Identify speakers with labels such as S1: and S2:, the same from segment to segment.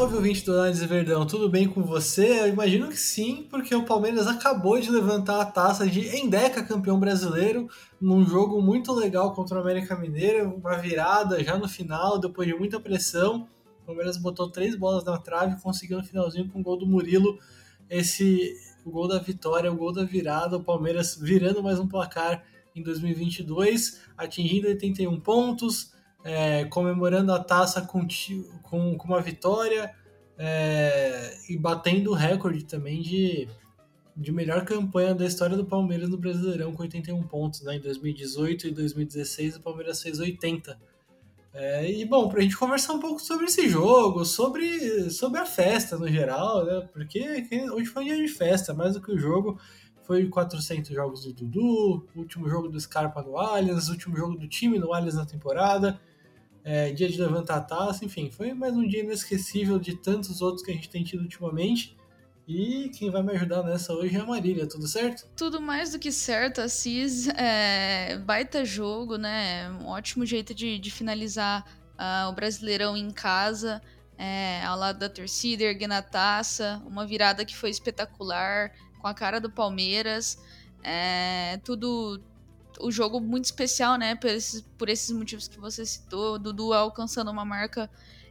S1: Salve, ouvinte do Análise Verdão, tudo bem com você? Eu imagino que sim, porque o Palmeiras acabou de levantar a taça de Endeca campeão brasileiro num jogo muito legal contra o América Mineiro, uma virada já no final, depois de muita pressão. O Palmeiras botou três bolas na trave e conseguiu no finalzinho com o gol do Murilo esse o gol da vitória, o gol da virada, o Palmeiras virando mais um placar em 2022, atingindo 81 pontos, é, comemorando a taça com, com, com uma vitória é, e batendo o recorde também de, de melhor campanha da história do Palmeiras no Brasileirão com 81 pontos. Né? Em 2018 e 2016 o Palmeiras fez 80. É, e bom, para a gente conversar um pouco sobre esse jogo, sobre, sobre a festa no geral, né? Porque hoje foi um dia de festa, mais do que o jogo. Foi 400 jogos do Dudu, último jogo do Scarpa no Allianz, último jogo do time no Allianz na temporada é, dia de levantar a taça, enfim, foi mais um dia inesquecível de tantos outros que a gente tem tido ultimamente. E quem vai me ajudar nessa hoje é a Marília, tudo certo?
S2: Tudo mais do que certo, Assis. É, baita jogo, né? Um ótimo jeito de, de finalizar uh, o Brasileirão em casa, é, ao lado da torcida, erguendo a taça. Uma virada que foi espetacular, com a cara do Palmeiras. É, tudo, o jogo muito especial, né? Por esses, por esses motivos que você citou. Dudu alcançando uma marca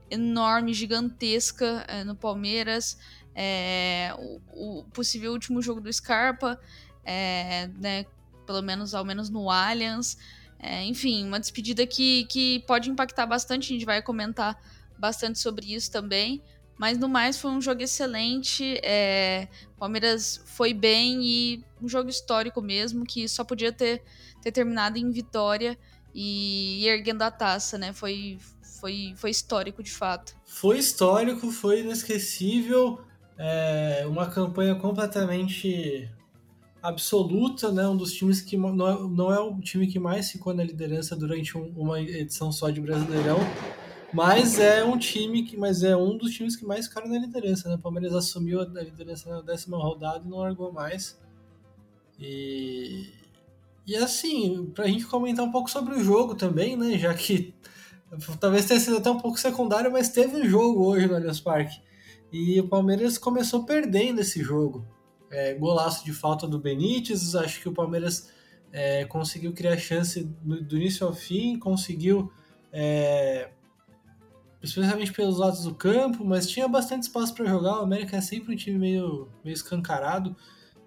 S2: enorme, gigantesca é, no Palmeiras. É, o, o, possível último jogo do Scarpa, é, né? Pelo menos, ao menos no Allianz. É, enfim, uma despedida que, que pode impactar bastante. A gente vai comentar bastante sobre isso também. Mas no mais foi um jogo excelente. É, Palmeiras foi bem e um jogo histórico mesmo, que só podia ter, ter terminado em vitória e, erguendo a taça, né? Foi, foi, foi histórico de fato.
S1: Foi histórico, foi inesquecível. É, uma campanha completamente absoluta, né? Um dos times que não é, não é o time que mais ficou na liderança durante um, uma edição só de Brasileirão. Mas é um time que, mas é um dos times que mais ficaram na liderança, né? O Palmeiras assumiu a liderança na décima rodada e não largou mais. E e assim, pra gente comentar um pouco sobre o jogo também, né? Já que talvez tenha sido até um pouco secundário, mas teve um jogo hoje no Allianz Parque. E o Palmeiras começou perdendo esse jogo. É, golaço de falta do Benítez, acho que o Palmeiras é, conseguiu criar chance do, do, início ao fim, conseguiu é, especialmente pelos lados do campo, mas tinha bastante espaço para jogar. O América é sempre um time meio, meio escancarado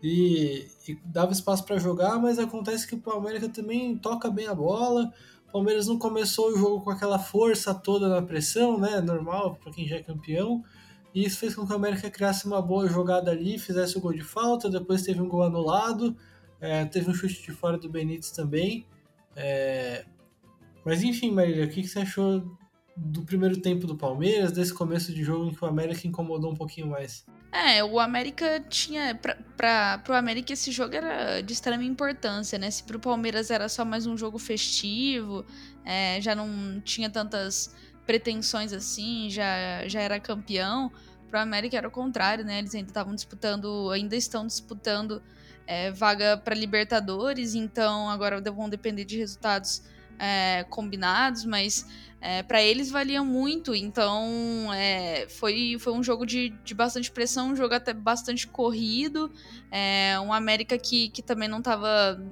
S1: e, e dava espaço para jogar, mas acontece que o América também toca bem a bola. O Palmeiras não começou o jogo com aquela força toda na pressão, né? Normal para quem já é campeão. E isso fez com que o América criasse uma boa jogada ali, fizesse o gol de falta, depois teve um gol anulado, é, teve um chute de fora do Benítez também. É... Mas enfim, Marília, o que, que você achou do primeiro tempo do Palmeiras, desse começo de jogo em que o América incomodou um pouquinho mais.
S2: É, o América tinha. Pra, pra, pro América esse jogo era de extrema importância, né? Se pro Palmeiras era só mais um jogo festivo, é, já não tinha tantas pretensões assim, já, já era campeão. Pro América era o contrário, né? Eles ainda estavam disputando, ainda estão disputando é, vaga para Libertadores, então agora vão depender de resultados é, combinados, mas é, para eles valia muito. Então é, foi, foi um jogo de, de bastante pressão, um jogo até bastante corrido. É, um América que, que também não estava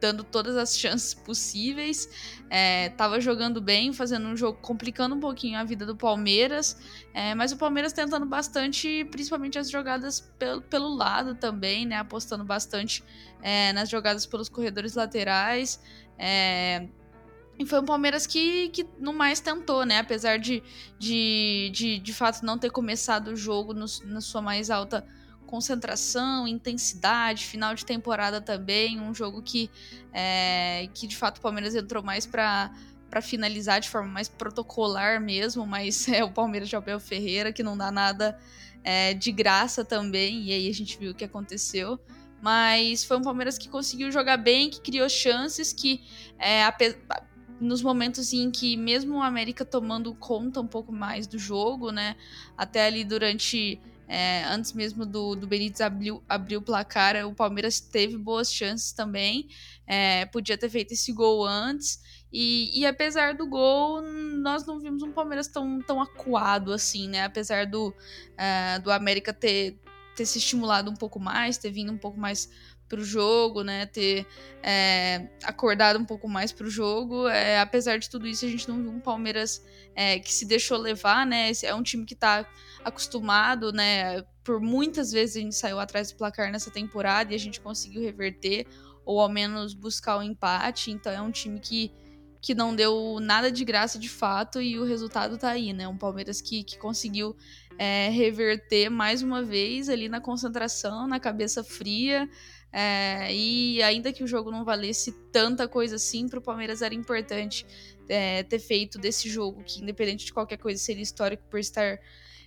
S2: dando todas as chances possíveis. É, tava jogando bem, fazendo um jogo complicando um pouquinho a vida do Palmeiras. É, mas o Palmeiras tentando bastante, principalmente as jogadas pelo, pelo lado também, né? Apostando bastante é, nas jogadas pelos corredores laterais. E foi um Palmeiras que, que no mais tentou, né? Apesar de, de, de, de fato não ter começado o jogo no, na sua mais alta concentração, intensidade, final de temporada também. Um jogo que, é, que de fato o Palmeiras entrou mais para para finalizar de forma mais protocolar mesmo, mas é o Palmeiras de Abel Ferreira que não dá nada é, de graça também, e aí a gente viu o que aconteceu. Mas foi um Palmeiras que conseguiu jogar bem, que criou chances, que é, nos momentos em que mesmo o América tomando conta um pouco mais do jogo, né? Até ali durante É, antes mesmo do, do Benítez abrir, o placar, o Palmeiras teve boas chances também. É, podia ter feito esse gol antes. E, e, apesar do gol, nós não vimos um Palmeiras tão, tão acuado assim, né? Apesar do, uh, do América ter, ter se estimulado um pouco mais, ter vindo um pouco mais pro jogo, né? Ter é, acordado um pouco mais pro jogo. É, apesar de tudo isso, a gente não viu um Palmeiras é, que se deixou levar, né? É um time que tá acostumado, né? Por muitas vezes a gente saiu atrás do placar nessa temporada e a gente conseguiu reverter, ou ao menos buscar o empate. Então é um time que, que não deu nada de graça de fato e o resultado tá aí, né? Um Palmeiras que, que conseguiu é, reverter mais uma vez ali na concentração, na cabeça fria. É, e ainda que o jogo não valesse tanta coisa assim, para o Palmeiras era importante é, ter feito desse jogo, que independente de qualquer coisa seria histórico por estar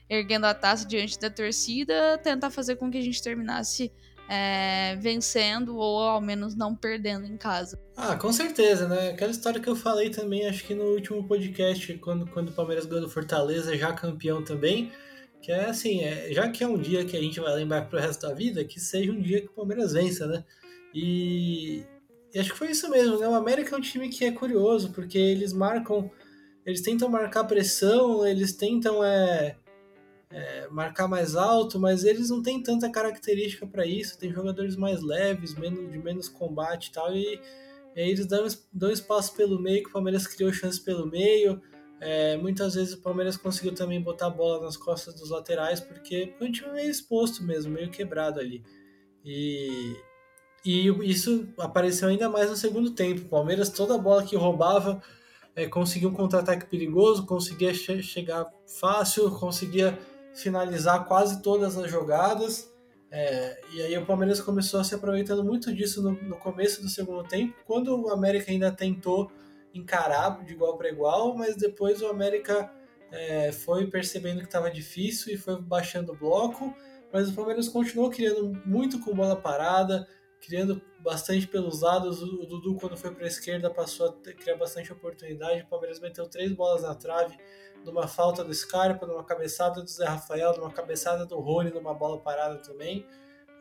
S2: erguendo a taça diante da torcida, tentar fazer com que a gente terminasse é, vencendo ou ao menos não perdendo em casa.
S1: Ah, com certeza, né? Aquela história que eu falei também, acho que no último podcast, quando, quando o Palmeiras ganhou do Fortaleza, já campeão também. Que é assim, é, já que é um dia que a gente vai lembrar pro resto da vida, que seja um dia que o Palmeiras vença, né? E, e acho que foi isso mesmo, né? O América é um time que é curioso, porque eles marcam, eles tentam marcar pressão, eles tentam é, é, marcar mais alto, mas eles não têm tanta característica para isso. Tem jogadores mais leves, menos, de menos combate e tal, e, e aí eles dão, dão espaço pelo meio, que o Palmeiras criou chance pelo meio. É, muitas vezes o Palmeiras conseguiu também botar a bola nas costas dos laterais, porque foi um time meio exposto mesmo, meio quebrado ali. E, e isso apareceu ainda mais no segundo tempo. O Palmeiras, toda a bola que roubava, é, conseguia um contra-ataque perigoso, conseguia che chegar fácil, conseguia finalizar quase todas as jogadas. É, e aí o Palmeiras começou a se aproveitando muito disso no, no começo do segundo tempo, quando o América ainda tentou encarar de igual para igual, mas depois o América é, foi percebendo que estava difícil e foi baixando o bloco, mas o Palmeiras continuou criando muito com bola parada, criando bastante pelos lados. O Dudu, quando foi para a esquerda, passou a criar bastante oportunidade. O Palmeiras meteu três bolas na trave, numa falta do Scarpa, numa cabeçada do Zé Rafael, numa cabeçada do Rony, numa bola parada também.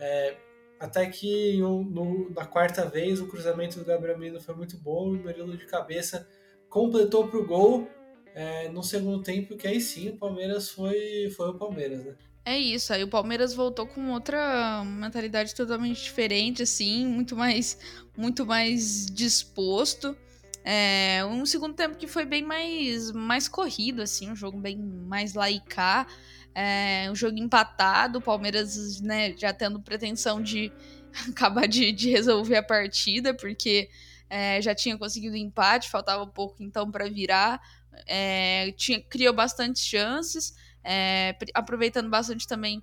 S1: É, até que no, na quarta vez o cruzamento do Gabriel Menino foi muito bom o Murilo de cabeça completou para o gol é, no segundo tempo, que aí sim o Palmeiras foi, foi o Palmeiras, né?
S2: É isso, aí o Palmeiras voltou com outra mentalidade totalmente diferente, assim, muito mais, muito mais disposto. É, um segundo tempo que foi bem mais, mais corrido, assim, um jogo bem mais laicar. É, um jogo empatado, o Palmeiras né, já tendo pretensão de acabar de, de resolver a partida, porque é, já tinha conseguido empate, faltava pouco então para virar. É, tinha, criou bastante chances, é, aproveitando bastante também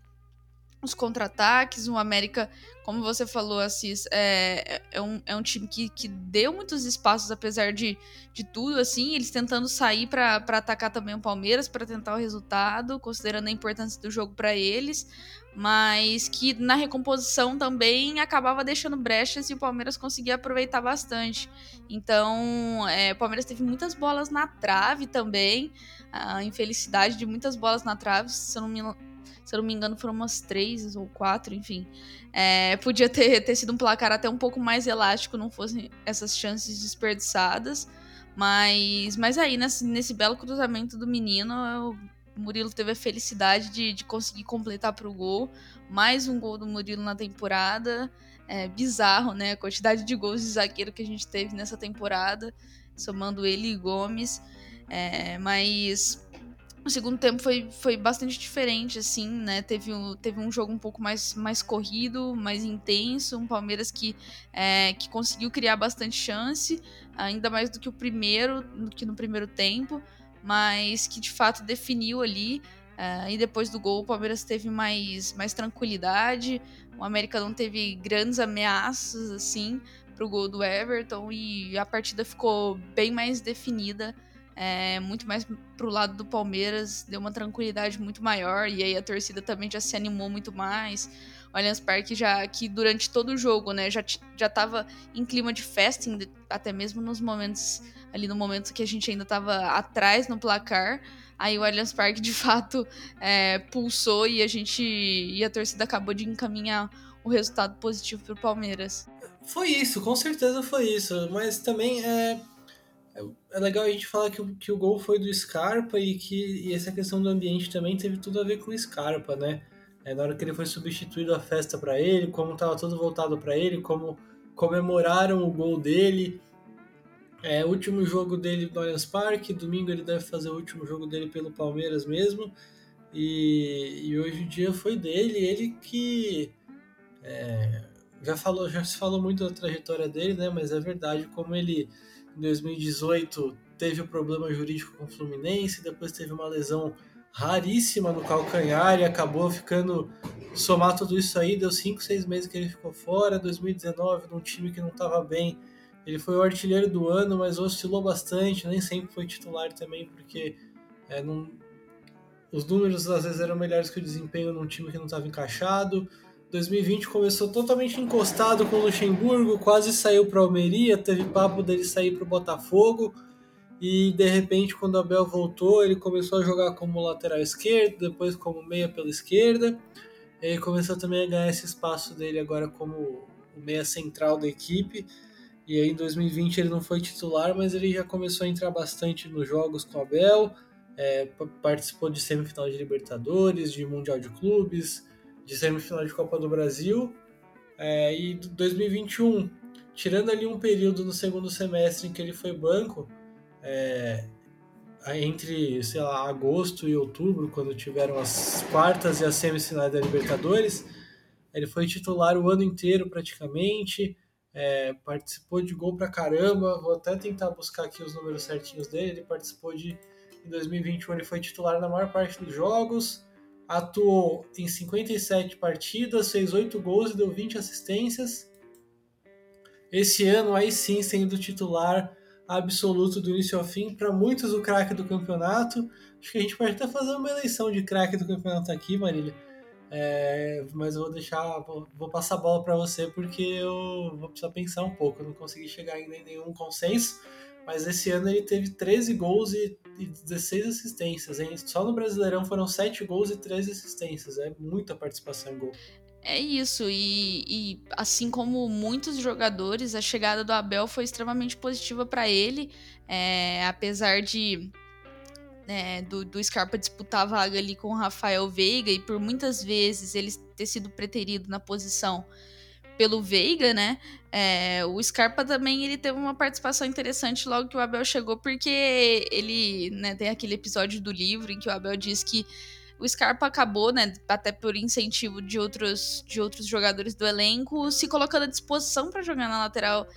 S2: os contra-ataques. O América, como você falou, Assis, é, é, um, é um time que, que deu muitos espaços, apesar de, de tudo, assim, eles tentando sair para atacar também o Palmeiras, para tentar o resultado, considerando a importância do jogo para eles, mas que na recomposição também acabava deixando brechas e o Palmeiras conseguia aproveitar bastante. Então, é, o Palmeiras teve muitas bolas na trave também, a infelicidade de muitas bolas na trave, se eu não me se eu não me engano, foram umas três ou quatro, enfim. É, podia ter, ter sido um placar até um pouco mais elástico, não fossem essas chances desperdiçadas. Mas, mas aí, nesse, nesse belo cruzamento do menino, o Murilo teve a felicidade de, de conseguir completar para o gol. Mais um gol do Murilo na temporada. É bizarro, né? A quantidade de gols de zagueiro que a gente teve nessa temporada, somando ele e Gomes. É, mas o segundo tempo foi, foi bastante diferente, assim, né? Teve, um, teve um jogo um pouco mais, mais corrido, mais intenso, um Palmeiras que, é, que conseguiu criar bastante chance, ainda mais do que o primeiro, do que no primeiro tempo, mas que de fato definiu ali. É, e depois do gol, o Palmeiras teve mais, mais tranquilidade. O América não teve grandes ameaças, assim, pro gol do Everton, e a partida ficou bem mais definida é, muito mais pro lado do Palmeiras, deu uma tranquilidade muito maior, e aí a torcida também já se animou muito mais. O Allianz Parque já que durante todo o jogo, né, já, já tava em clima de festa, até mesmo nos momentos ali no momento que a gente ainda tava atrás no placar, aí o Allianz Parque de fato é, pulsou e a gente e a torcida acabou de encaminhar o resultado positivo para o Palmeiras.
S1: Foi isso, com certeza foi isso, mas também é, é legal a gente falar que, o, que o gol foi do Scarpa e que e essa questão do ambiente também teve tudo a ver com o Scarpa, né? É, na hora que ele foi substituído a festa para ele, como estava tudo voltado para ele, como comemoraram o gol dele. É, último jogo dele no Allianz Parque, domingo ele deve fazer o último jogo dele pelo Palmeiras mesmo. E, e hoje em dia foi dele, ele que é, já falou, já se falou muito da trajetória dele, né? Mas é verdade como ele em 2018 teve o um problema jurídico com o Fluminense, depois teve uma lesão raríssima no calcanhar e acabou ficando. Somar tudo isso aí, deu 5, 6 meses que ele ficou fora. 2019, num time que não estava bem. Ele foi o artilheiro do ano, mas oscilou bastante, nem sempre foi titular também, porque é, não... os números às vezes eram melhores que o desempenho num time que não estava encaixado. 2020 começou totalmente encostado com o Luxemburgo, quase saiu para Almeria, teve papo dele sair para o Botafogo e de repente, quando o Abel voltou, ele começou a jogar como lateral esquerdo, depois como meia pela esquerda. Ele começou também a ganhar esse espaço dele agora como meia central da equipe. E aí em 2020 ele não foi titular, mas ele já começou a entrar bastante nos jogos com o Abel. É, participou de semifinal de Libertadores, de Mundial de Clubes, de semifinal de Copa do Brasil. É, e 2021, tirando ali um período no segundo semestre em que ele foi banco, é, entre, sei lá, agosto e outubro, quando tiveram as quartas e as semifinais da Libertadores. Ele foi titular o ano inteiro praticamente, é, participou de gol pra caramba. Vou até tentar buscar aqui os números certinhos dele. Ele participou de. Em 2021, ele foi titular na maior parte dos jogos, atuou em 57 partidas, fez 8 gols e deu 20 assistências. Esse ano, aí sim, sendo titular absoluto do início ao fim, para muitos o craque do campeonato. Acho que a gente pode até fazer uma eleição de craque do campeonato aqui, Marília. É, mas eu vou deixar, vou, passar a bola para você porque eu vou precisar pensar um pouco. Eu não consegui chegar ainda em nenhum consenso, mas esse ano ele teve 13 gols e, e 16 assistências. Hein? Só no Brasileirão foram 7 gols e 13 assistências. É muita participação em gol.
S2: É isso, e, e, assim como muitos jogadores, a chegada do Abel foi extremamente positiva para ele, é, apesar de é, do, do Scarpa disputar a vaga ali com o Rafael Veiga e por muitas vezes ele ter sido preterido na posição pelo Veiga, né? É, o Scarpa também ele teve uma participação interessante logo que o Abel chegou, porque ele né, tem aquele episódio do livro em que o Abel diz que o Scarpa acabou, né, até por incentivo de outros, de outros jogadores do elenco, se colocando à disposição para jogar na lateral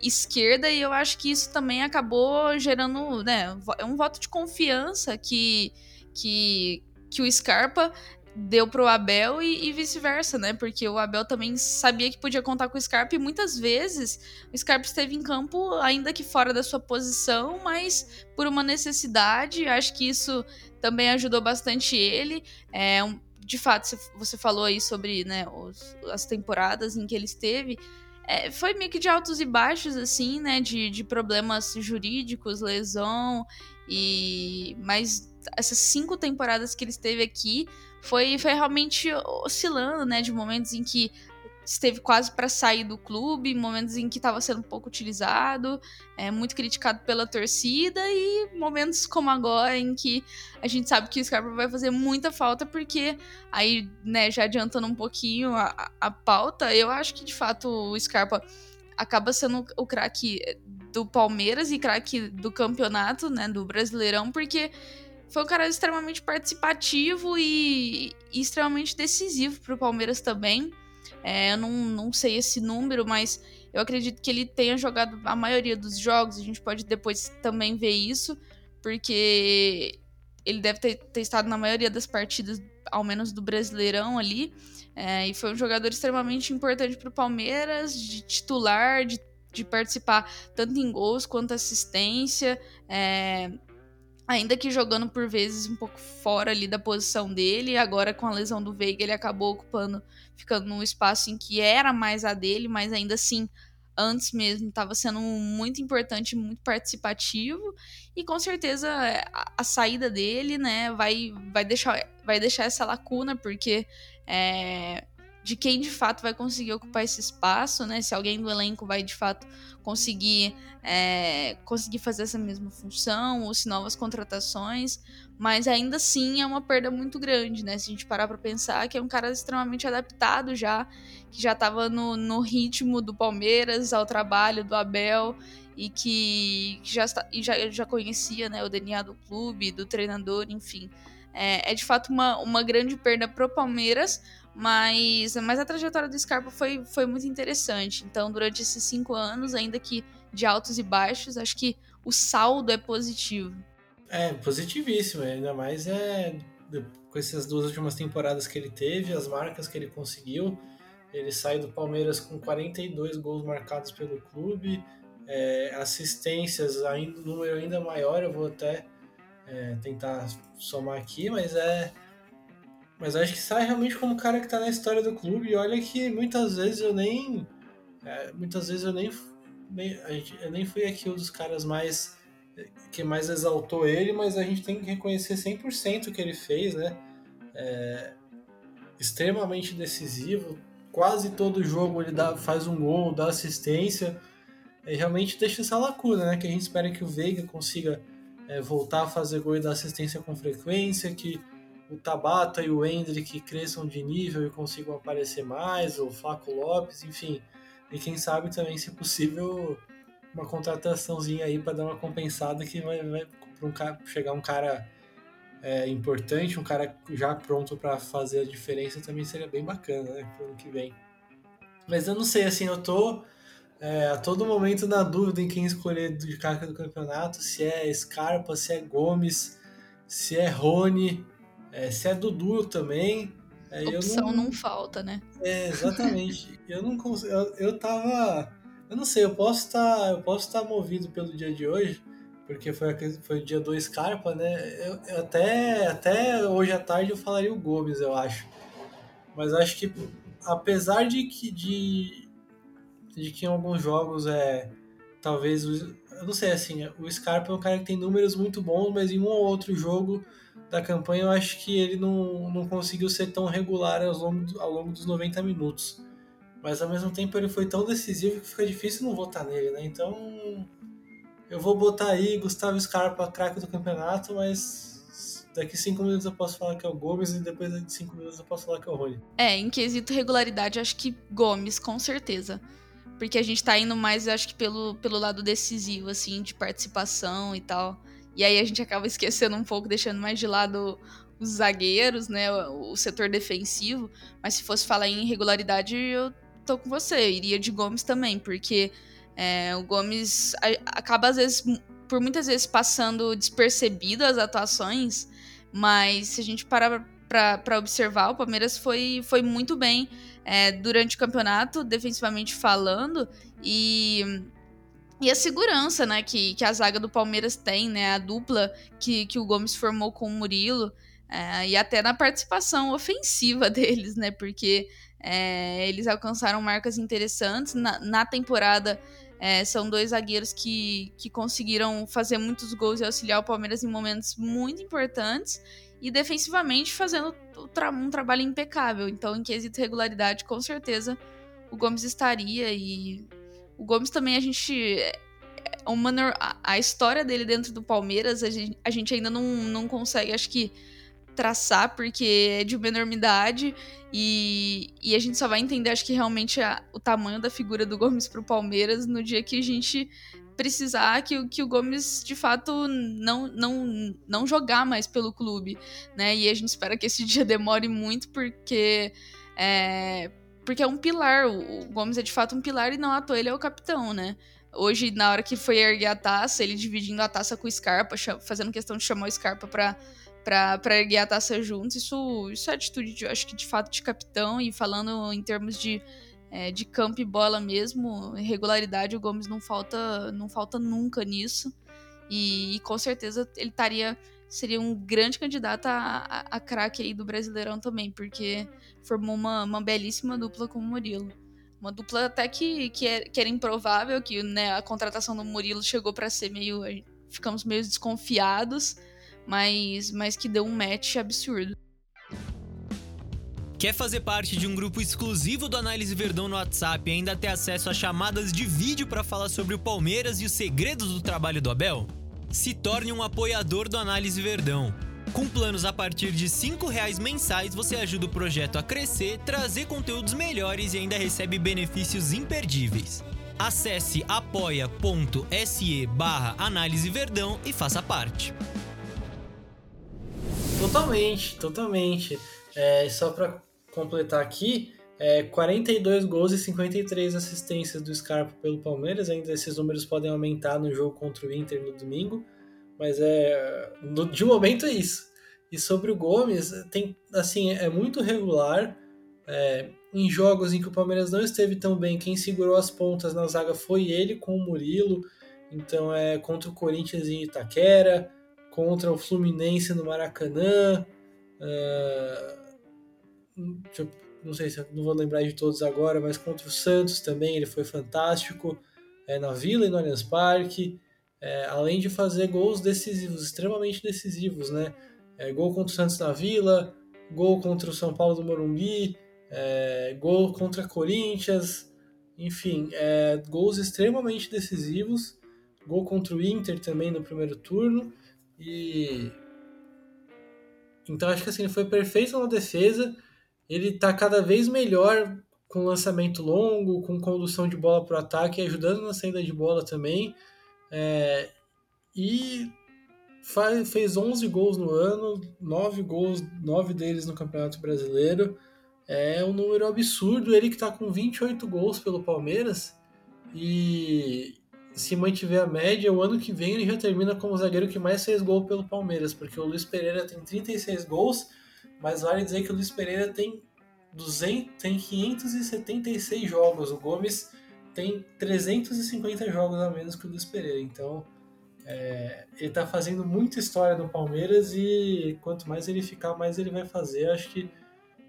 S2: esquerda e eu acho que isso também acabou gerando, né, é um voto de confiança que que que o Scarpa deu pro Abel e, e vice-versa, né? Porque o Abel também sabia que podia contar com o Scarpa e muitas vezes o Scarpa esteve em campo ainda que fora da sua posição, mas por uma necessidade. Acho que isso também ajudou bastante ele. É, de fato, você falou aí sobre né, os, as temporadas em que ele esteve. É, foi meio que de altos e baixos, assim, né? De, de problemas jurídicos, lesão. E. Mas essas cinco temporadas que ele esteve aqui foi, foi realmente oscilando, né? De momentos em que esteve quase para sair do clube, momentos em que estava sendo pouco utilizado, é, muito criticado pela torcida, e momentos como agora em que a gente sabe que o Scarpa vai fazer muita falta, porque aí, né, já adiantando um pouquinho a, a pauta, eu acho que de fato o Scarpa acaba sendo o craque do Palmeiras e craque do campeonato, né, do Brasileirão, porque foi um cara extremamente participativo e, e extremamente decisivo para o Palmeiras também. É, eu não, não sei esse número, mas eu acredito que ele tenha jogado a maioria dos jogos. A gente pode depois também ver isso, porque ele deve ter, ter estado na maioria das partidas, ao menos do Brasileirão ali. É, e foi um jogador extremamente importante para o Palmeiras, de titular, de, de participar tanto em gols quanto assistência. É, ainda que jogando por vezes um pouco fora ali da posição dele, agora com a lesão do Veiga ele acabou ocupando, ficando num espaço em que era mais a dele, mas ainda assim antes mesmo estava sendo muito importante, muito participativo. E com certeza a, a, saída dele, né, vai, vai, deixar, vai deixar essa lacuna porque é, de quem de fato vai conseguir ocupar esse espaço, né? Se alguém do elenco vai de fato conseguir é, conseguir fazer essa mesma função, ou se novas contratações, mas ainda assim é uma perda muito grande, né? Se a gente parar para pensar que é um cara extremamente adaptado já, que já estava no, no ritmo do Palmeiras, ao trabalho do Abel e que, já, já, já conhecia né, o DNA do clube, do treinador, enfim. É, é de fato uma, uma grande perda pro Palmeiras, mas, mas a trajetória do Scarpa foi, foi muito interessante. Então, durante esses cinco anos, ainda que de altos e baixos, acho que o saldo é positivo.
S1: É, positivíssimo. Ainda mais é com essas duas últimas temporadas que ele teve, as marcas que ele conseguiu. Ele sai do Palmeiras com 42 gols marcados pelo clube, é, assistências, ainda, número ainda maior. Eu vou até é, tentar somar aqui, mas é mas acho que sai realmente como um cara que tá na história do clube. E olha que muitas vezes eu nem. É, muitas vezes eu nem, nem. Eu nem fui aqui um dos caras mais. que mais exaltou ele, mas a gente tem que reconhecer 100% o que ele fez, né? É, extremamente decisivo. Quase todo jogo ele dá, faz um gol, dá assistência. E realmente deixa essa lacuna, né? Que a gente espera que o Veiga consiga é, voltar a fazer gol e dar assistência com frequência, que o Tabata e o Hendrick cresçam de nível e consigam aparecer mais, o Flaco Lopes, enfim. E quem sabe também, se possível, uma contrataçãozinha aí para dar uma compensada que vai, vai um cara, chegar um cara é, importante, um cara já pronto para fazer a diferença também seria bem bacana, né, pro ano que vem. Mas eu não sei, assim, eu tô é, a todo momento na dúvida em quem escolher de carga do campeonato, se é Scarpa, se é Gomes, se é Rony. É, se é Dudu também.
S2: É, Opção não... não... falta, né?
S1: É, exatamente. eu não consigo. Eu, eu tava. Eu não sei, eu posso estar. Tá, eu posso estar tá movido pelo dia de hoje, porque foi, foi o dia 2 Scarpa, né? Eu, eu, até, até hoje à tarde eu falaria o Gomes, eu acho. Mas acho que apesar de que de, de que em alguns jogos é talvez eu não sei assim, o Scarpa é um cara que tem números muito bons, mas em um ou outro jogo da campanha, eu acho que ele não, não conseguiu ser tão regular ao longo, ao longo dos 90 minutos. Mas ao mesmo tempo ele foi tão decisivo que fica difícil não votar nele, né? Então eu vou botar aí Gustavo Scarpa, craque do campeonato, mas daqui cinco minutos eu posso falar que é o Gomes e depois de cinco minutos eu posso falar que é o Rony.
S2: É, em quesito regularidade, acho que Gomes, com certeza. Porque a gente tá indo mais, acho que pelo, pelo lado decisivo, assim, de participação e tal. E aí a gente acaba esquecendo um pouco, deixando mais de lado os zagueiros, né, o, setor defensivo. Mas se fosse falar em irregularidade, eu tô com você. Iria de Gomes também, porque é, o Gomes acaba, às vezes, por muitas vezes, passando despercebido as atuações. Mas se a gente parar para observar, o Palmeiras foi, foi muito bem é, durante o campeonato, defensivamente falando. E e a segurança, né, que, que a zaga do Palmeiras tem, né, a dupla que, que o Gomes formou com o Murilo, é, e até na participação ofensiva deles, né, porque é, eles alcançaram marcas interessantes. Na, na temporada, é, são dois zagueiros que, que conseguiram fazer muitos gols e auxiliar o Palmeiras em momentos muito importantes, e defensivamente fazendo um trabalho impecável. Então, em quesito regularidade, com certeza o Gomes estaria e o Gomes também a gente. É, a história dele dentro do Palmeiras, a gente, a gente ainda não, não consegue, acho que, traçar, porque é de uma enormidade. E, e a gente só vai entender, acho que, realmente a, o tamanho da figura do Gomes pro Palmeiras no dia que a gente precisar que, que o Gomes de fato não, não, não jogar mais pelo clube, né? E a gente espera que esse dia demore muito, porque é, porque é um pilar. O Gomes é de fato um pilar e não à toa ele é o capitão, né? Hoje, na hora que foi erguer a taça, ele dividindo a taça com o Scarpa, fazendo questão de chamar o Scarpa pra, pra, pra erguer a taça juntos, isso, isso é atitude, de, acho que de fato, de capitão. E falando em termos de, é, de campo e bola mesmo, regularidade, o Gomes não falta, não falta nunca nisso. E, e com certeza ele estaria seria um grande candidato a, a, a craque aí do Brasileirão também, porque formou uma, uma belíssima dupla com o Murilo. Uma dupla até que, que, é, que era improvável, que né, a contratação do Murilo chegou para ser meio. Ficamos meio desconfiados, mas, mas que deu um match absurdo.
S3: Quer fazer parte de um grupo exclusivo do Análise Verdão no WhatsApp e ainda ter acesso a chamadas de vídeo para falar sobre o Palmeiras e os segredos do trabalho do Abel? Se torne um apoiador do Análise Verdão. Com planos a partir de R$ reais mensais, você ajuda o projeto a crescer, trazer conteúdos melhores e ainda recebe benefícios imperdíveis. Acesse apoia.se barra Análise Verdão e faça parte.
S1: Totalmente, totalmente. É, só para completar aqui, é, 42 gols e 53 assistências do Scarpa pelo Palmeiras. Ainda esses números podem aumentar no jogo contra o Inter no domingo, mas é no, de momento é isso. E sobre o Gomes, tem assim é muito regular. É, em jogos em que o Palmeiras não esteve tão bem, quem segurou as pontas na zaga foi ele com o Murilo. Então é contra o Corinthians em Itaquera, contra o Fluminense no Maracanã. Uh, não sei se não vou lembrar de todos agora, mas contra o Santos também ele foi fantástico é, na Vila e no Allianz Parque, é, além de fazer gols decisivos, extremamente decisivos, né? É, gol contra o Santos na Vila, gol contra o São Paulo do Morumbi, é, gol contra Corinthians, enfim, é, gols extremamente decisivos, gol contra o Inter também no primeiro turno. E então acho que assim ele foi perfeito na defesa ele está cada vez melhor com lançamento longo, com condução de bola para o ataque, ajudando na saída de bola também. É, e faz, fez 11 gols no ano, 9 gols, 9 deles no Campeonato Brasileiro. É um número absurdo. Ele que está com 28 gols pelo Palmeiras. E se mantiver a média, o ano que vem ele já termina como o zagueiro que mais fez gol pelo Palmeiras, porque o Luiz Pereira tem 36 gols mas vale dizer que o Luiz Pereira tem, 200, tem 576 jogos, o Gomes tem 350 jogos a menos que o Luiz Pereira. Então, é, ele está fazendo muita história no Palmeiras e quanto mais ele ficar, mais ele vai fazer. Acho que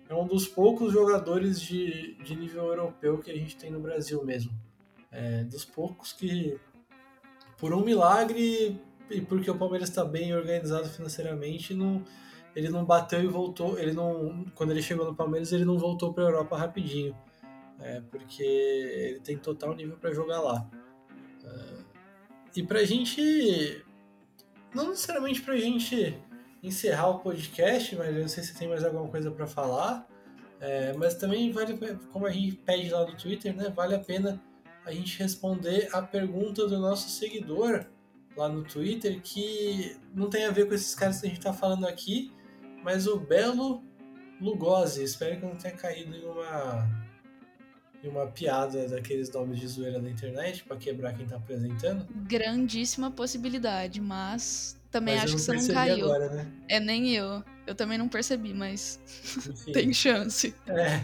S1: é um dos poucos jogadores de, de nível europeu que a gente tem no Brasil mesmo. É, dos poucos que, por um milagre e porque o Palmeiras está bem organizado financeiramente, não ele não bateu e voltou. Ele não, quando ele chegou no Palmeiras, ele não voltou para a Europa rapidinho, é, porque ele tem total nível para jogar lá. É, e para a gente, não necessariamente para a gente encerrar o podcast, mas eu não sei se tem mais alguma coisa para falar. É, mas também vale, como a gente pede lá no Twitter, né? Vale a pena a gente responder a pergunta do nosso seguidor lá no Twitter, que não tem a ver com esses caras que a gente está falando aqui, mas o Belo Lugosi, espero que não tenha caído em uma, em uma piada daqueles nomes de zoeira na internet para quebrar quem tá apresentando.
S2: Grandíssima possibilidade, mas também mas acho que você não caiu. Agora, né? É nem eu. Eu também não percebi, mas tem chance.
S1: É.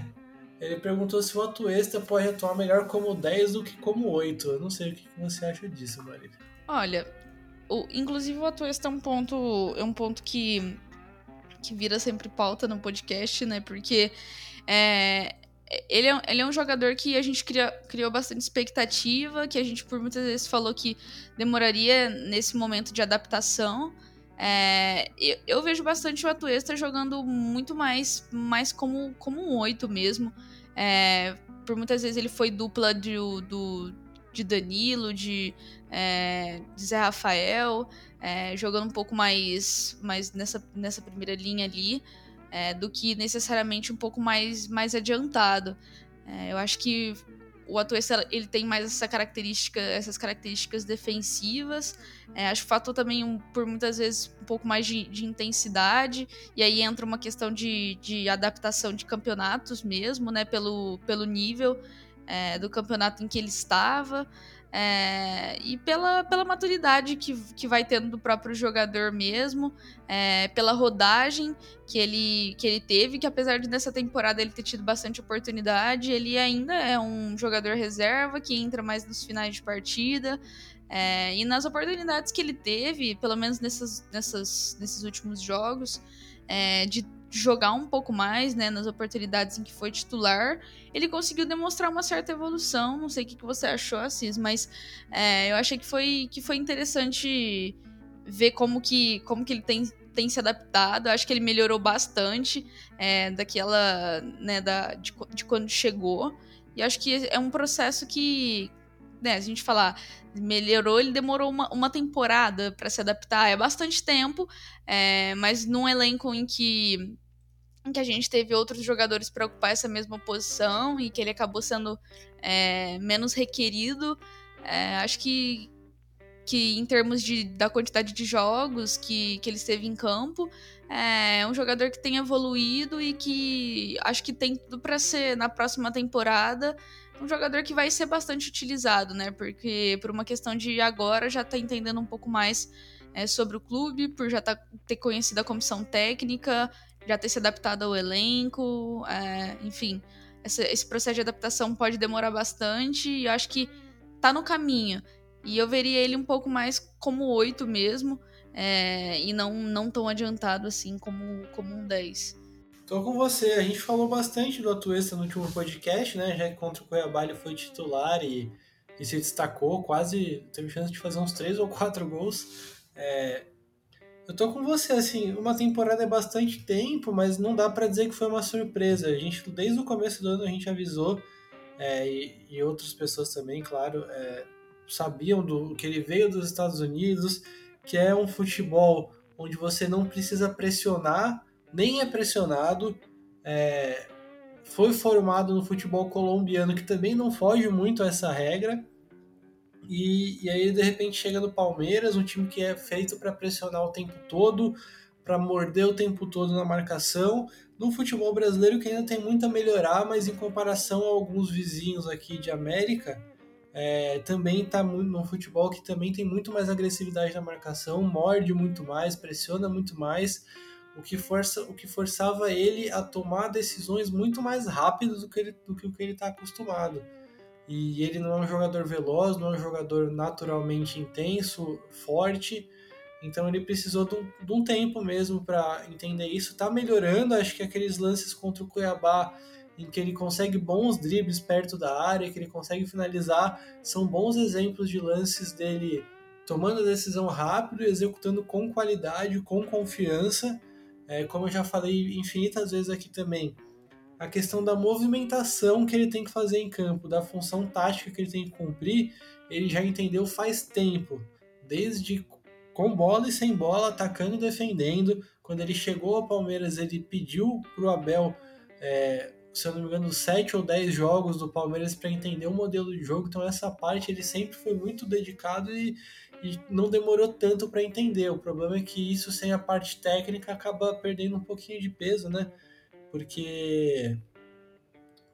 S1: Ele perguntou se o Atuesta pode atuar melhor como 10 do que como 8. Eu não sei o que você acha disso, Maria.
S2: Olha, o, inclusive o Atuesta é um ponto, é um ponto que que vira sempre pauta no podcast, né? Porque é, ele, é, ele é um jogador que a gente cria, criou bastante expectativa, que a gente por muitas vezes falou que demoraria nesse momento de adaptação. É, eu, eu, vejo bastante o Atuesta jogando muito mais, mais como, como um oito mesmo. É, por muitas vezes ele foi dupla de, do, de Danilo, de, é, de Zé Rafael é, jogando um pouco mais, mais nessa, nessa primeira linha ali, é, do que necessariamente um pouco mais, mais adiantado. É, eu acho que o Atuesta ele tem mais essa característica, essas características defensivas. É, acho que faltou também um, por muitas vezes um pouco mais de, de, intensidade. E aí entra uma questão de, de adaptação de campeonatos mesmo, né? Pelo, pelo nível é, do campeonato em que ele estava. É, e pela, pela maturidade que, que vai tendo do próprio jogador mesmo, é, pela rodagem que ele, que ele teve, que apesar de nessa temporada ele ter tido bastante oportunidade, ele ainda é um jogador reserva que entra mais nos finais de partida. É, e nas oportunidades que ele teve, pelo menos nessas, nessas, nesses últimos jogos, é, de jogar um pouco mais, né, nas oportunidades em que foi titular, ele conseguiu demonstrar uma certa evolução. Não sei o que, que você achou, Assis, mas é, eu achei que foi, que foi interessante ver como que, como que ele tem, tem se adaptado. Eu acho que ele melhorou bastante é, daquela, né, da, de, de quando chegou. E acho que é um processo que, né, a gente falar melhorou, ele demorou uma, uma temporada para se adaptar, é bastante tempo, é, mas num elenco em que, em que a gente teve outros jogadores para ocupar essa mesma posição e que ele acabou sendo é, menos requerido, é, acho que, que em termos de, da quantidade de jogos que, que ele esteve em campo, é um jogador que tem evoluído e que acho que tem tudo para ser na próxima temporada um jogador que vai ser bastante utilizado, né? Porque por uma questão de agora já tá entendendo um pouco mais é, sobre o clube, por já tá, ter conhecido a comissão técnica, já ter se adaptado ao elenco, é, enfim. Esse, esse processo de adaptação pode demorar bastante e eu acho que tá no caminho. E eu veria ele um pouco mais como oito mesmo, é, e não, não tão adiantado assim como, como um 10.
S1: Tô com você. A gente falou bastante do Atuesta no último podcast, né? Já que contra o Cuiabá ele foi titular e, e se destacou, quase teve chance de fazer uns três ou quatro gols. É... Eu tô com você, assim, uma temporada é bastante tempo, mas não dá para dizer que foi uma surpresa. A gente, desde o começo do ano, a gente avisou, é, e, e, outras pessoas também, claro, é, sabiam do que ele veio dos Estados Unidos, que é um futebol onde você não precisa pressionar nem é pressionado. É, foi formado no futebol colombiano, que também não foge muito a essa regra. E, e aí, de repente, chega no Palmeiras, um time que é feito para pressionar o tempo todo, para morder o tempo todo na marcação. No futebol brasileiro, que ainda tem muito a melhorar, mas em comparação a alguns vizinhos aqui de América, é, também está no futebol que também tem muito mais agressividade na marcação, morde muito mais, pressiona muito mais o que, força, o que forçava ele a tomar decisões muito mais rápidas do que, ele, do que o que ele está acostumado. E ele não é um jogador veloz, não é um jogador naturalmente intenso, forte, então ele precisou de um, de um tempo mesmo para entender isso. Está melhorando, acho que aqueles lances contra o Cuiabá, em que ele consegue bons dribles perto da área, que ele consegue finalizar, são bons exemplos de lances dele tomando a decisão rápido, executando com qualidade, com confiança é, como eu já falei infinitas vezes aqui também, a questão da movimentação que ele tem que fazer em campo, da função tática que ele tem que cumprir, ele já entendeu faz tempo, desde com bola e sem bola, atacando e defendendo. Quando ele chegou ao Palmeiras, ele pediu para o Abel, é, se eu não me engano, sete ou dez jogos do Palmeiras para entender o modelo de jogo. Então, essa parte ele sempre foi muito dedicado e e não demorou tanto para entender. O problema é que isso sem a parte técnica acaba perdendo um pouquinho de peso, né? Porque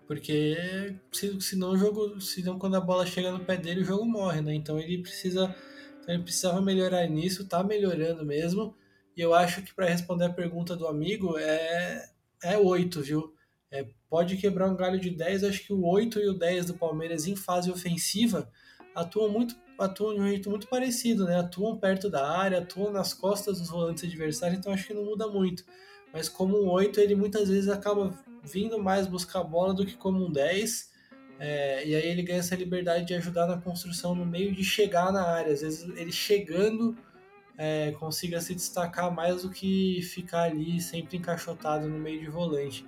S1: porque se, senão o jogo, senão quando a bola chega no pé dele, o jogo morre, né? Então ele precisa então ele precisava melhorar nisso, tá melhorando mesmo. E eu acho que para responder a pergunta do amigo é é 8, viu? É, pode quebrar um galho de 10, acho que o 8 e o 10 do Palmeiras em fase ofensiva atuam muito atuam de um jeito muito parecido, né? Atuam perto da área, atuam nas costas dos volantes adversários, então acho que não muda muito. Mas como um 8, ele muitas vezes acaba vindo mais buscar a bola do que como um 10. É, e aí ele ganha essa liberdade de ajudar na construção no meio de chegar na área. Às vezes ele chegando é, consiga se destacar mais do que ficar ali sempre encaixotado no meio de volante.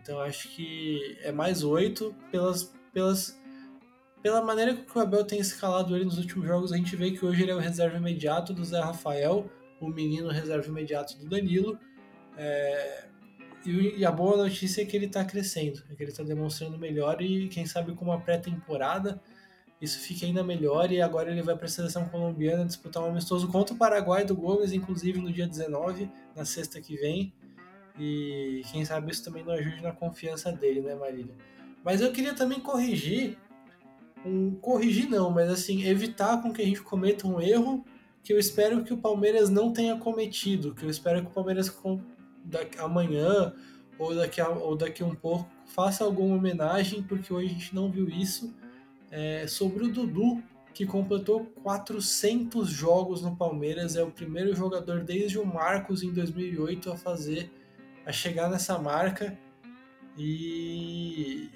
S1: Então acho que é mais 8 pelas, pelas pela maneira que o Abel tem escalado ele nos últimos jogos, a gente vê que hoje ele é o reserva imediato do Zé Rafael, o menino reserva imediato do Danilo. É... E, a boa notícia é que ele está crescendo, é que ele está demonstrando melhor e quem sabe com uma pré-temporada isso fica ainda melhor e agora ele vai para a seleção colombiana disputar um amistoso contra o Paraguai do Gomes, inclusive no dia 19, na sexta que vem. E quem sabe isso também não ajude na confiança dele, né, Marília? Mas eu queria também corrigir um corrigir não, mas assim, evitar com que a gente cometa um erro que eu espero que o Palmeiras não tenha cometido, que eu espero que o Palmeiras amanhã ou daqui a, ou daqui um pouco faça alguma homenagem, porque hoje a gente não viu isso, é, sobre o Dudu, que completou 400 jogos no Palmeiras, é o primeiro jogador desde o Marcos em 2008 a fazer a chegar nessa marca. E,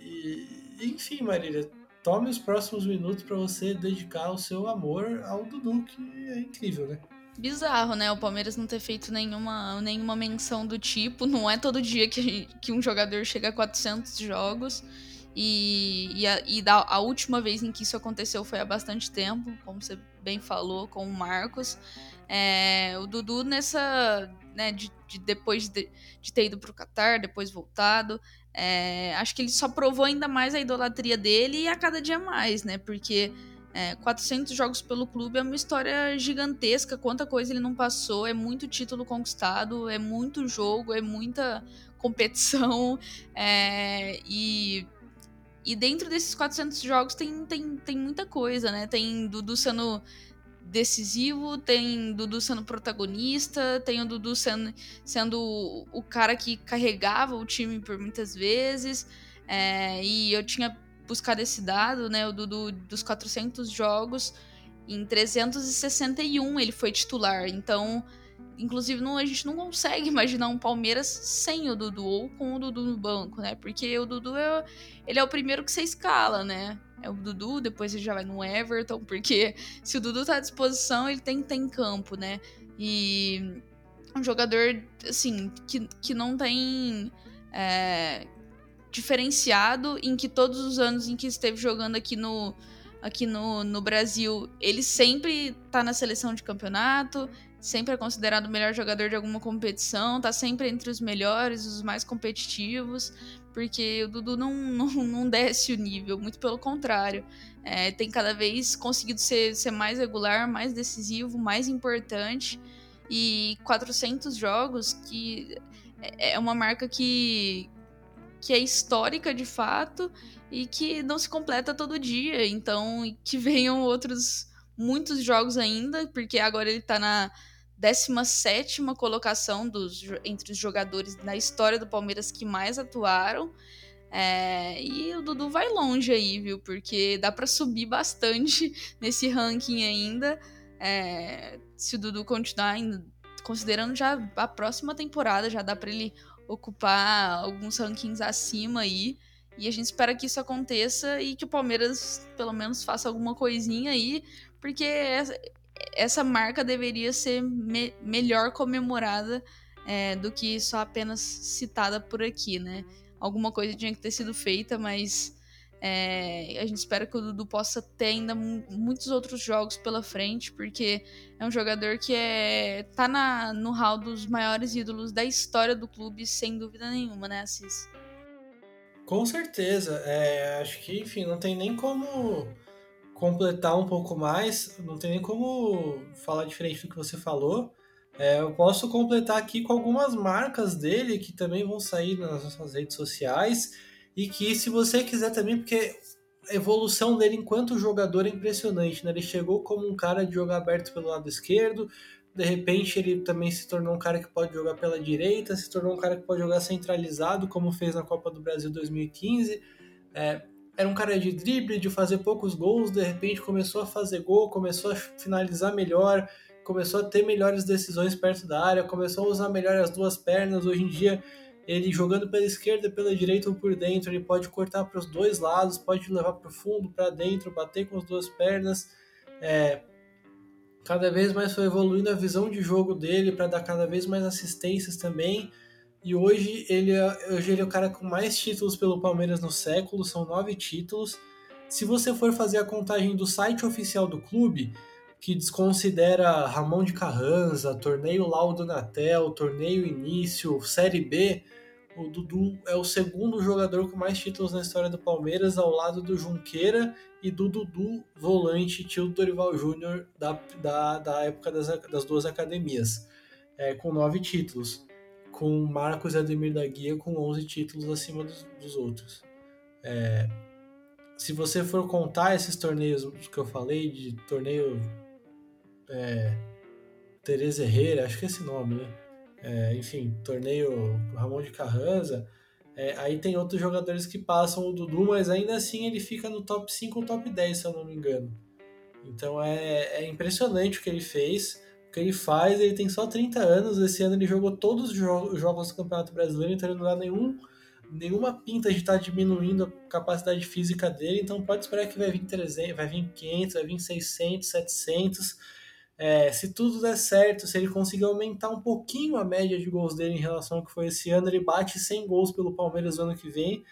S1: e enfim, Marília, tome os próximos minutos para você dedicar o seu amor ao Dudu, que é incrível, né?
S2: Bizarro, né? O Palmeiras não ter feito nenhuma, nenhuma menção do tipo. Não é todo dia que, que um jogador chega a 400 jogos. E, e, a, e da, a última vez em que isso aconteceu foi há bastante tempo, como você bem falou, com o Marcos. É, o Dudu nessa. Né, de, de depois de, de, ter ido para o Qatar, depois voltado. É, acho que ele só provou ainda mais a idolatria dele e a cada dia mais, né? Porque é, 400 jogos pelo clube é uma história gigantesca. Quanta coisa ele não passou, é muito título conquistado, é muito jogo, é muita competição. É, e e dentro desses 400 jogos tem, tem, tem muita coisa, né? Tem Dudu sendo decisivo, tem Dudu sendo protagonista, tem o Dudu sendo, sendo o, cara que carregava o time por muitas vezes. É, e eu tinha buscado esse dado, né? O Dudu dos 400 jogos, em 361 ele foi titular. Então Inclusive, não, a gente não consegue imaginar um Palmeiras sem o Dudu ou com o Dudu no banco, né? Porque o Dudu é, ele é o primeiro que você escala, né? É o Dudu, depois ele já vai no Everton, porque se o Dudu tá à disposição, ele tem que estar em campo, né? E um jogador, assim, que, que não tem é, diferenciado em que todos os anos em que esteve jogando aqui no, aqui no, no Brasil, ele sempre tá na seleção de campeonato, sempre é considerado o melhor jogador de alguma competição, tá sempre entre os melhores, os mais competitivos, porque o Dudu não, não, não desce o nível, muito pelo contrário. É, tem cada vez conseguido ser, ser mais regular, mais decisivo, mais importante. E 400 jogos, que é, é uma marca que, que é histórica de fato e que não se completa todo dia. Então, que venham outros muitos jogos ainda, porque agora ele tá na 17 colocação dos, entre os jogadores na história do Palmeiras que mais atuaram. É, e o Dudu vai longe aí, viu? Porque dá para subir bastante nesse ranking ainda. É, se o Dudu continuar ainda, considerando já a próxima temporada, já dá para ele ocupar alguns rankings acima aí. E a gente espera que isso aconteça e que o Palmeiras pelo menos faça alguma coisinha aí, porque essa marca deveria ser me melhor comemorada é, do que só apenas citada por aqui, né? Alguma coisa tinha que ter sido feita, mas é, a gente espera que o Dudu possa ter ainda muitos outros jogos pela frente, porque é um jogador que é, tá na, no hall dos maiores ídolos da história do clube, sem dúvida nenhuma, né, Assis?
S1: Com certeza. É, acho que, enfim, não tem nem como completar um pouco mais, não tem nem como falar diferente do que você falou. É, eu posso completar aqui com algumas marcas dele que também vão sair nas nossas redes sociais e que, se você quiser também, porque a evolução dele enquanto jogador é impressionante, né? Ele chegou como um cara de jogar aberto pelo lado esquerdo, de repente ele também se tornou um cara que pode jogar pela direita, se tornou um cara que pode jogar centralizado, como fez na Copa do Brasil 2015. É, era um cara de drible, de fazer poucos gols, de repente começou a fazer gol, começou a finalizar melhor, começou a ter melhores decisões perto da área, começou a usar melhor as duas pernas. Hoje em dia, ele jogando pela esquerda, pela direita ou por dentro, ele pode cortar para os dois lados, pode levar para o fundo, para dentro, bater com as duas pernas. É, cada vez mais foi evoluindo a visão de jogo dele para dar cada vez mais assistências também. E hoje ele, é, hoje ele é o cara com mais títulos pelo Palmeiras no século, são nove títulos. Se você for fazer a contagem do site oficial do clube, que desconsidera Ramon de Carranza, torneio Laudo Natel, torneio Início, Série B, o Dudu é o segundo jogador com mais títulos na história do Palmeiras, ao lado do Junqueira e do Dudu, volante, tio do Dorival Júnior, da, da, da época das, das duas academias, é, com nove títulos com Marcos e Ademir da Guia com 11 títulos acima dos, dos outros. É, se você for contar esses torneios que eu falei, de torneio é, Tereza Herrera, acho que é esse nome, né? É, enfim, torneio Ramon de Carranza, é, aí tem outros jogadores que passam o Dudu, mas ainda assim ele fica no top 5 ou top 10, se eu não me engano. Então é, é impressionante o que ele fez que ele faz, ele tem só 30 anos, esse ano ele jogou todos os jogos do Campeonato Brasileiro, então ele não dá nenhum, nenhuma pinta de estar tá diminuindo a capacidade física dele, então pode esperar que vai vir 300, vai vir 500, vai vir 600, 700. É, se tudo der certo, se ele conseguir aumentar um pouquinho a média de gols dele em relação ao que foi esse ano, ele bate 100 gols pelo Palmeiras no ano que vem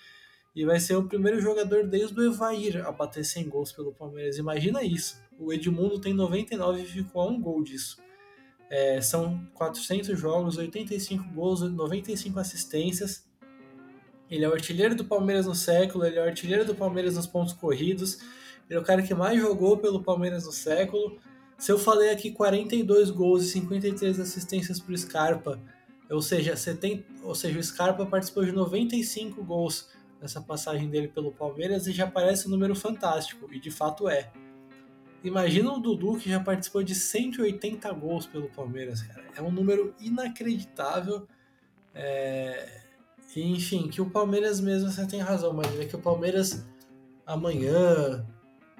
S1: e vai ser o primeiro jogador desde o Evair a bater 100 gols pelo Palmeiras. Imagina isso. O Edmundo tem 99 e ficou a um gol disso. É, são 400 jogos, 85 gols, 95 assistências. Ele é o artilheiro do Palmeiras no século, ele é o artilheiro do Palmeiras nos pontos corridos. Ele é o cara que mais jogou pelo Palmeiras no século. Se eu falei aqui 42 gols e 53 assistências para o Scarpa, ou seja, 70, ou seja, o Scarpa participou de 95 gols nessa passagem dele pelo Palmeiras e já parece um número fantástico, e de fato é. Imagina o Dudu que já participou de 180 gols pelo Palmeiras, cara. É um número inacreditável. É... Enfim, que o Palmeiras mesmo, você tem razão, é que o Palmeiras amanhã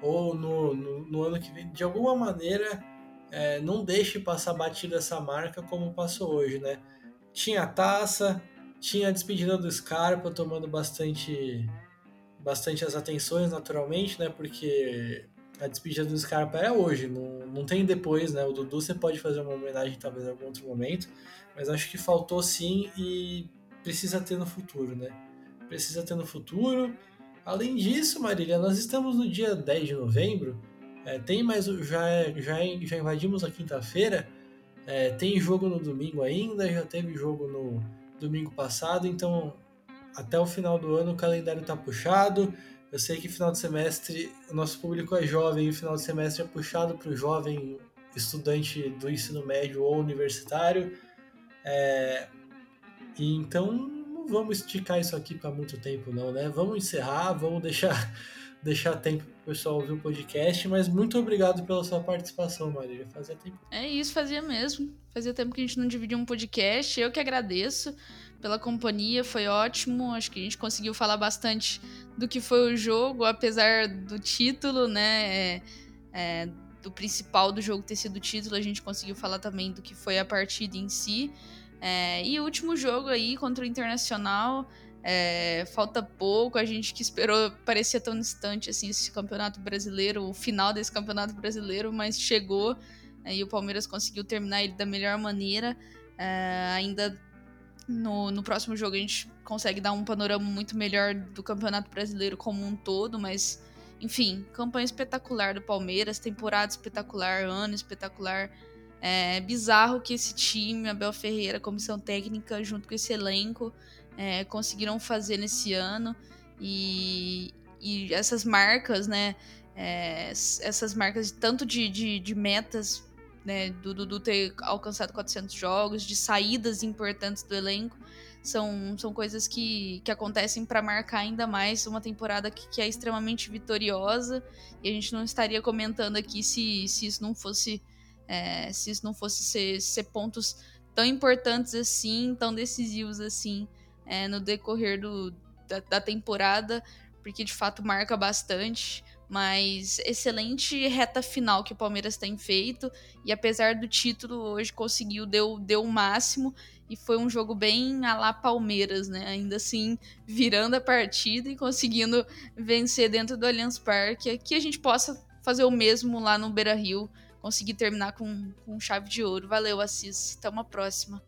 S1: ou no, no, no ano que vem, de alguma maneira, é, não deixe passar batida essa marca como passou hoje, né? Tinha a taça, tinha a despedida do Scarpa tomando bastante bastante as atenções naturalmente, né? Porque a despedida do Scarpa é hoje, não, não tem depois, né? O Dudu você pode fazer uma homenagem talvez em algum outro momento, mas acho que faltou sim e precisa ter no futuro, né? Precisa ter no futuro. Além disso, Marília, nós estamos no dia 10 de novembro, é, tem mais já, já, já invadimos a quinta-feira, é, tem jogo no domingo ainda, já teve jogo no, domingo passado, então até o final do ano o calendário está puxado. Eu sei que final de semestre o nosso público é jovem e final de semestre é puxado para o jovem estudante do ensino médio ou universitário. É, e então não vamos esticar isso aqui para muito tempo não, né? Vamos encerrar, vamos deixar deixar tempo para o pessoal ouvir o podcast, mas muito obrigado pela sua participação, Maria. Fazia tempo.
S2: É isso, fazia mesmo. Fazia tempo que a gente não dividia um podcast. Eu que agradeço pela companhia, foi ótimo. Acho que a gente conseguiu falar bastante do que foi o jogo, apesar do título, né? É, é, do principal do jogo ter sido o título, a gente conseguiu falar também do que foi a partida em si. É, e o último jogo aí contra o Internacional. É, falta pouco, a gente que esperou, parecia tão distante assim esse campeonato brasileiro, o final desse campeonato brasileiro, mas chegou é, e o Palmeiras conseguiu terminar ele da melhor maneira. É, ainda no, no próximo jogo a gente consegue dar um panorama muito melhor do campeonato brasileiro como um todo, mas enfim, campanha espetacular do Palmeiras, temporada espetacular, ano espetacular. É bizarro que esse time, Abel Ferreira, comissão técnica, junto com esse elenco, é, conseguiram fazer nesse ano e, e essas marcas, né? É, essas marcas tanto de, de, de metas, né? Do Dudu ter alcançado 400 jogos, de saídas importantes do elenco, são, são coisas que, que acontecem para marcar ainda mais uma temporada que, que, é extremamente vitoriosa e a gente não estaria comentando aqui se, se isso não fosse é, se isso não fosse ser, ser pontos tão importantes assim, tão decisivos assim é, no decorrer do, da, da temporada, porque de fato marca bastante mas excelente reta final que o Palmeiras tem feito e apesar do título hoje conseguiu deu deu o máximo e foi um jogo bem a lá Palmeiras, né? Ainda assim, virando a partida e conseguindo vencer dentro do Allianz Parque, que a gente possa fazer o mesmo lá no Beira-Rio, conseguir terminar com, com chave de ouro. Valeu, Assis. Até uma próxima.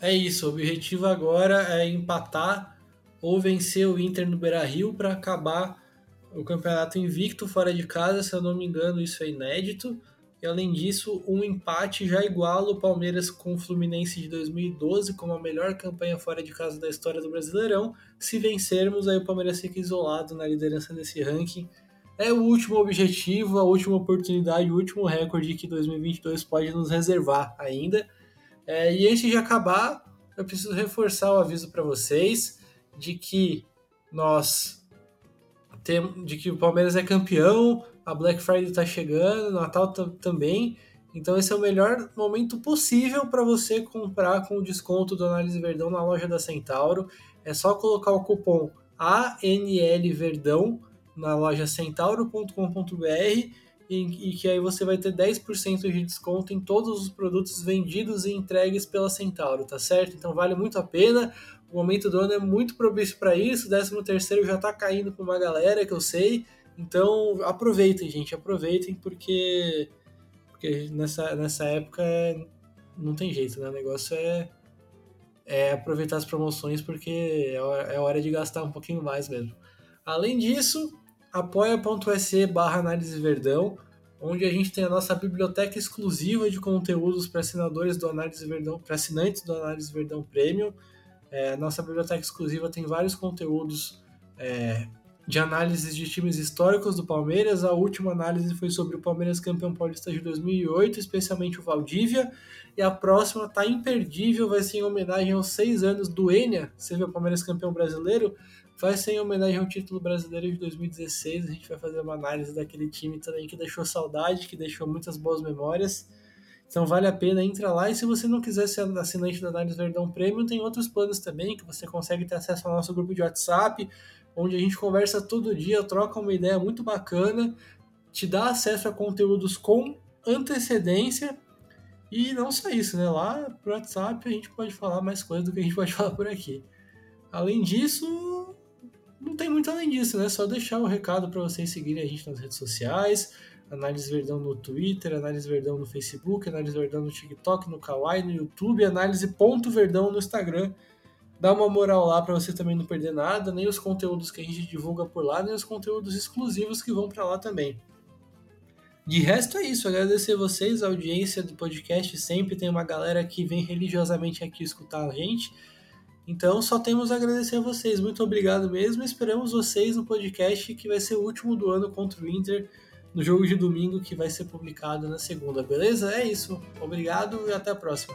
S1: É isso, o objetivo agora é empatar ou vencer o Inter no Beira-Rio para acabar o campeonato invicto fora de casa, se eu não me engano, isso é inédito. E além disso, um empate já iguala o Palmeiras com o Fluminense de 2012 como a melhor campanha fora de casa da história do Brasileirão. Se vencermos, aí o Palmeiras fica isolado na liderança desse ranking. É o último objetivo, a última oportunidade, o último recorde que 2022 pode nos reservar ainda. É, e antes de acabar, eu preciso reforçar o aviso para vocês de que nós temos, de que o Palmeiras é campeão, a Black Friday está chegando, Natal também. Então esse é o melhor momento possível para você comprar com o desconto do Análise Verdão na loja da Centauro. É só colocar o cupom ANL Verdão na loja centauro.com.br e, e que aí você vai ter 10% de desconto em todos os produtos vendidos e entregues pela Centauro, tá certo? Então vale muito a pena. O momento do ano é muito propício para isso. O 13 terceiro já tá caindo para uma galera que eu sei. Então aproveitem, gente, aproveitem porque porque nessa, nessa época é, não tem jeito, né? O negócio é é aproveitar as promoções porque é hora, é hora de gastar um pouquinho mais mesmo. Além disso, apoia.se barra análise verdão, onde a gente tem a nossa biblioteca exclusiva de conteúdos para assinadores do Análise Verdão, para assinantes do Análise Verdão Premium. É, nossa biblioteca exclusiva tem vários conteúdos é, de análises de times históricos do Palmeiras. A última análise foi sobre o Palmeiras campeão paulista de 2008, especialmente o Valdívia. E a próxima está imperdível, vai ser em homenagem aos seis anos do Enia, vê o Palmeiras campeão brasileiro vai ser em homenagem ao título brasileiro de 2016. A gente vai fazer uma análise daquele time também que deixou saudade, que deixou muitas boas memórias. Então vale a pena, entra lá. E se você não quiser ser assinante da Análise Verdão Premium, tem outros planos também, que você consegue ter acesso ao nosso grupo de WhatsApp, onde a gente conversa todo dia, troca uma ideia muito bacana, te dá acesso a conteúdos com antecedência. E não só isso, né? Lá pro WhatsApp a gente pode falar mais coisas do que a gente pode falar por aqui. Além disso, não tem muito além disso, né? Só deixar o recado para vocês seguirem a gente nas redes sociais. Análise Verdão no Twitter, Análise Verdão no Facebook, Análise Verdão no TikTok, no Kawaii, no YouTube, Análise ponto Verdão no Instagram. Dá uma moral lá para você também não perder nada, nem os conteúdos que a gente divulga por lá, nem os conteúdos exclusivos que vão para lá também. De resto é isso, agradecer vocês, a audiência do podcast, sempre tem uma galera que vem religiosamente aqui escutar a gente. Então só temos a agradecer a vocês. Muito obrigado mesmo. Esperamos vocês no podcast que vai ser o último do ano contra o Inter no jogo de domingo que vai ser publicado na segunda, beleza? É isso. Obrigado e até a próxima.